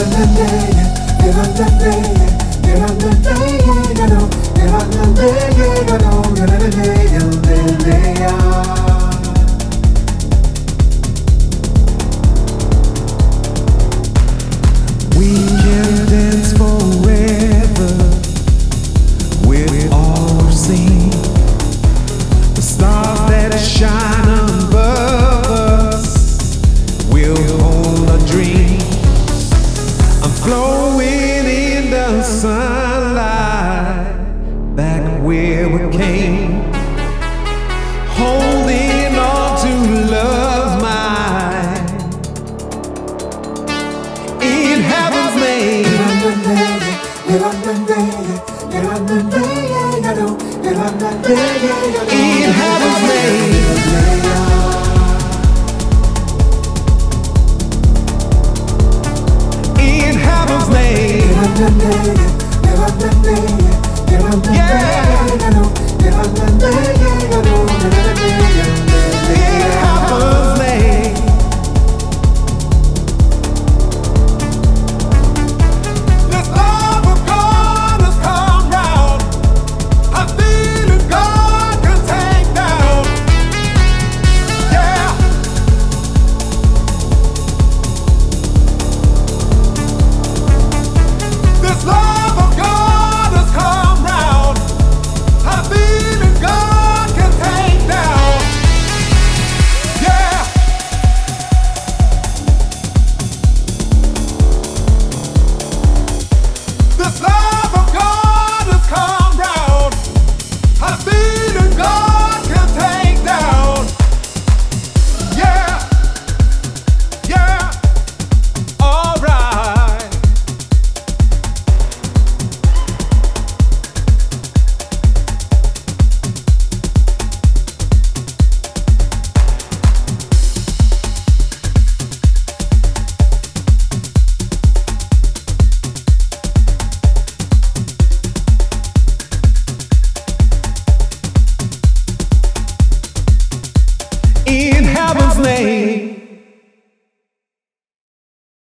Never let me, never let me, never let me, never let me, sunlight back where we came, holding on to love mine. In heaven's name. in heaven's name.